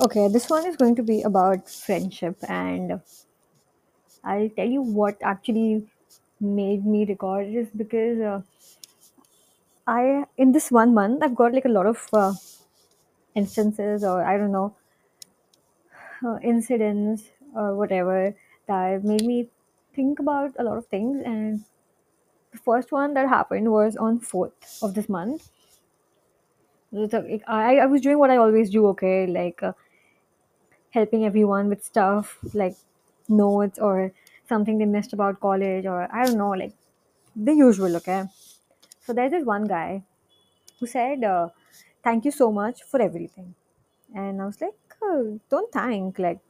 Okay, this one is going to be about friendship, and I'll tell you what actually made me record is because uh, I, in this one month, I've got like a lot of uh, instances, or I don't know, uh, incidents or whatever that made me think about a lot of things. And the first one that happened was on 4th of this month. I, I was doing what I always do, okay, like uh, helping everyone with stuff like notes or something they missed about college or I don't know, like the usual, okay? So there's this one guy who said, uh, Thank you so much for everything. And I was like, oh, Don't thank, like,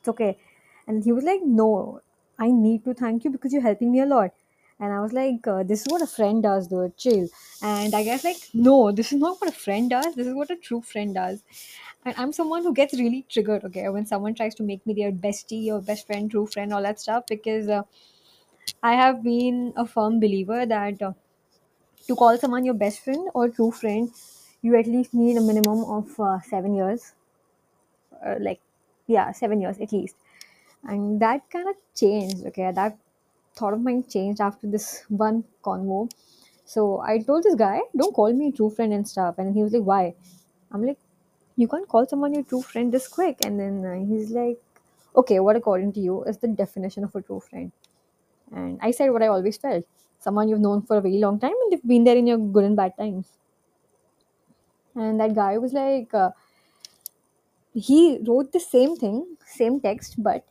it's okay. And he was like, No, I need to thank you because you're helping me a lot. And I was like, uh, This is what a friend does, dude, chill. And I guess, like, no, this is not what a friend does. This is what a true friend does. And I'm someone who gets really triggered, okay, when someone tries to make me their bestie or best friend, true friend, all that stuff, because uh, I have been a firm believer that uh, to call someone your best friend or true friend, you at least need a minimum of uh, seven years, uh, like, yeah, seven years at least. And that kind of changed, okay, that thought of mine changed after this one convo. So I told this guy, don't call me true friend and stuff. And he was like, why? I'm like, you can't call someone your true friend this quick. And then uh, he's like, okay, what according to you is the definition of a true friend? And I said what I always felt someone you've known for a very long time and they've been there in your good and bad times. And that guy was like, uh, he wrote the same thing, same text, but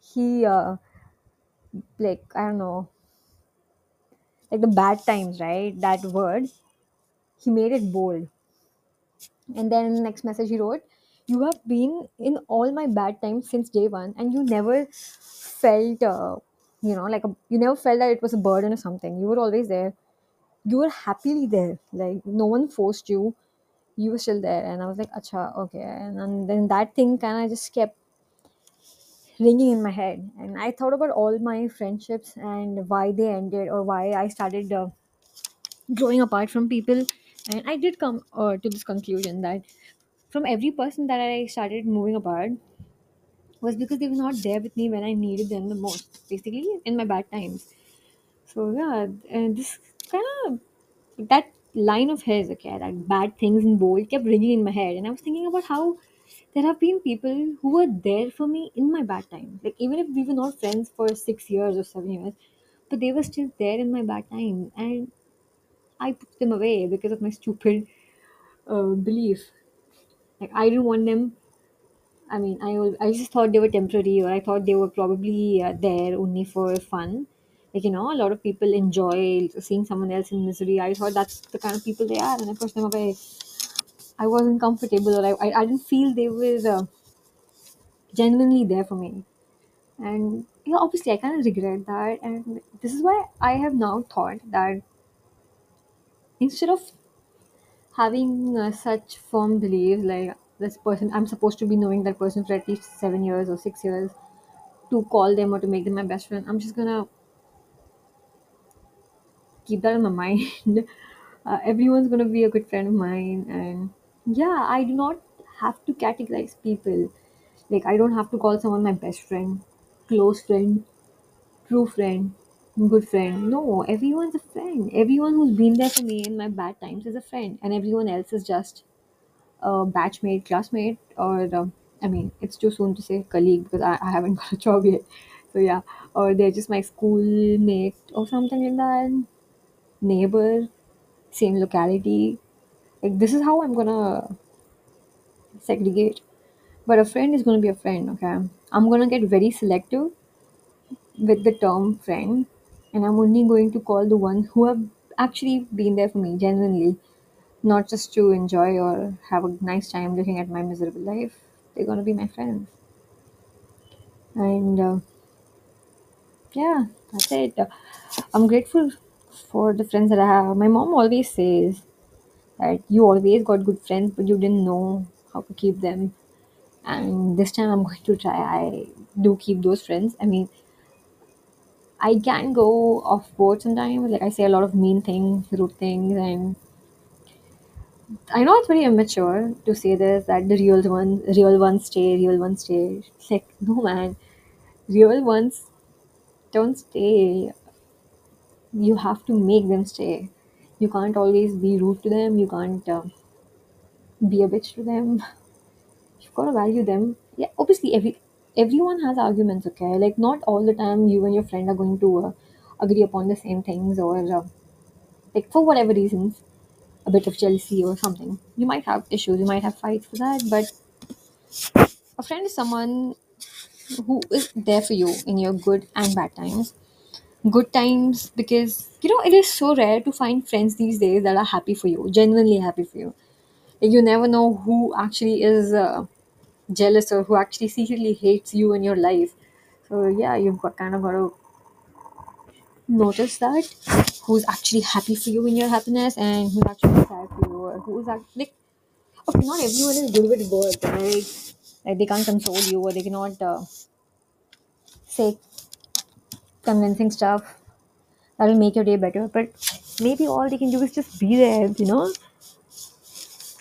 he, uh, like, I don't know, like the bad times, right? That word, he made it bold. And then next message he wrote, You have been in all my bad times since day one, and you never felt, uh, you know, like a, you never felt that it was a burden or something. You were always there. You were happily there. Like no one forced you. You were still there. And I was like, Acha, okay. And, and then that thing kind of just kept ringing in my head. And I thought about all my friendships and why they ended or why I started uh, growing apart from people. And I did come uh, to this conclusion that from every person that I started moving apart was because they were not there with me when I needed them the most, basically in my bad times. So yeah, and this kind of that line of his, okay, that bad things in bold kept ringing in my head, and I was thinking about how there have been people who were there for me in my bad time. Like even if we were not friends for six years or seven years, but they were still there in my bad time, and I put them away because of my stupid uh, belief. Like I didn't want them I mean, I I just thought they were temporary, or I thought they were probably uh, there only for fun. Like you know, a lot of people enjoy seeing someone else in misery. I thought that's the kind of people they are, and I pushed them away. I wasn't comfortable, or I I, I didn't feel they were uh, genuinely there for me. And yeah, obviously, I kind of regret that, and this is why I have now thought that instead of having uh, such firm beliefs, like this person, I'm supposed to be knowing that person for at least seven years or six years to call them or to make them my best friend. I'm just gonna keep that in my mind. uh, everyone's gonna be a good friend of mine, and yeah, I do not have to categorize people. Like I don't have to call someone my best friend, close friend, true friend, good friend. No, everyone's a friend. Everyone who's been there for me in my bad times is a friend, and everyone else is just a batchmate, classmate, or um, I mean, it's too soon to say colleague because I, I haven't got a job yet. So yeah, or they're just my schoolmate or something like that, neighbor, same locality. Like this is how I'm gonna segregate. But a friend is gonna be a friend, okay? I'm gonna get very selective with the term friend, and I'm only going to call the ones who have actually been there for me genuinely, not just to enjoy or have a nice time looking at my miserable life. They're gonna be my friends. And uh, yeah, that's it. I'm grateful for the friends that I have. My mom always says you always got good friends, but you didn't know how to keep them. And this time I'm going to try. I do keep those friends. I mean, I can go off board sometimes. Like I say a lot of mean things, rude things, and I know it's very immature to say this that the real ones, real ones stay, real ones stay. It's like no man, real ones don't stay. You have to make them stay. You can't always be rude to them. You can't uh, be a bitch to them. You've got to value them. Yeah, obviously every everyone has arguments. Okay, like not all the time you and your friend are going to uh, agree upon the same things or uh, like for whatever reasons a bit of jealousy or something. You might have issues, you might have fights for that, but a friend is someone who is there for you in your good and bad times. Good times because you know it is so rare to find friends these days that are happy for you, genuinely happy for you. You never know who actually is uh, jealous or who actually secretly hates you in your life. So yeah, you've got kind of got to notice that who's actually happy for you in your happiness and who's actually sad for you or who's actually like Okay, not everyone is good with words, right? Like they can't console you or they cannot uh, say convincing stuff that will make your day better. But maybe all they can do is just be there, you know?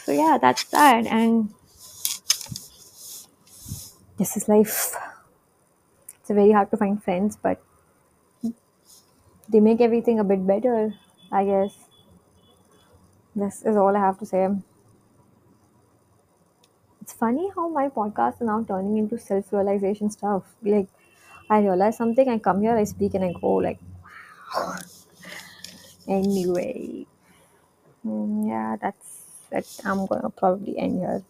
So yeah, that's that. And this is life. It's very hard to find friends, but they make everything a bit better, I guess. This is all I have to say. It's funny how my podcasts are now turning into self realization stuff. Like, I realize something, I come here, I speak, and I go, like, anyway. Mm, yeah, that's that. I'm gonna probably end here.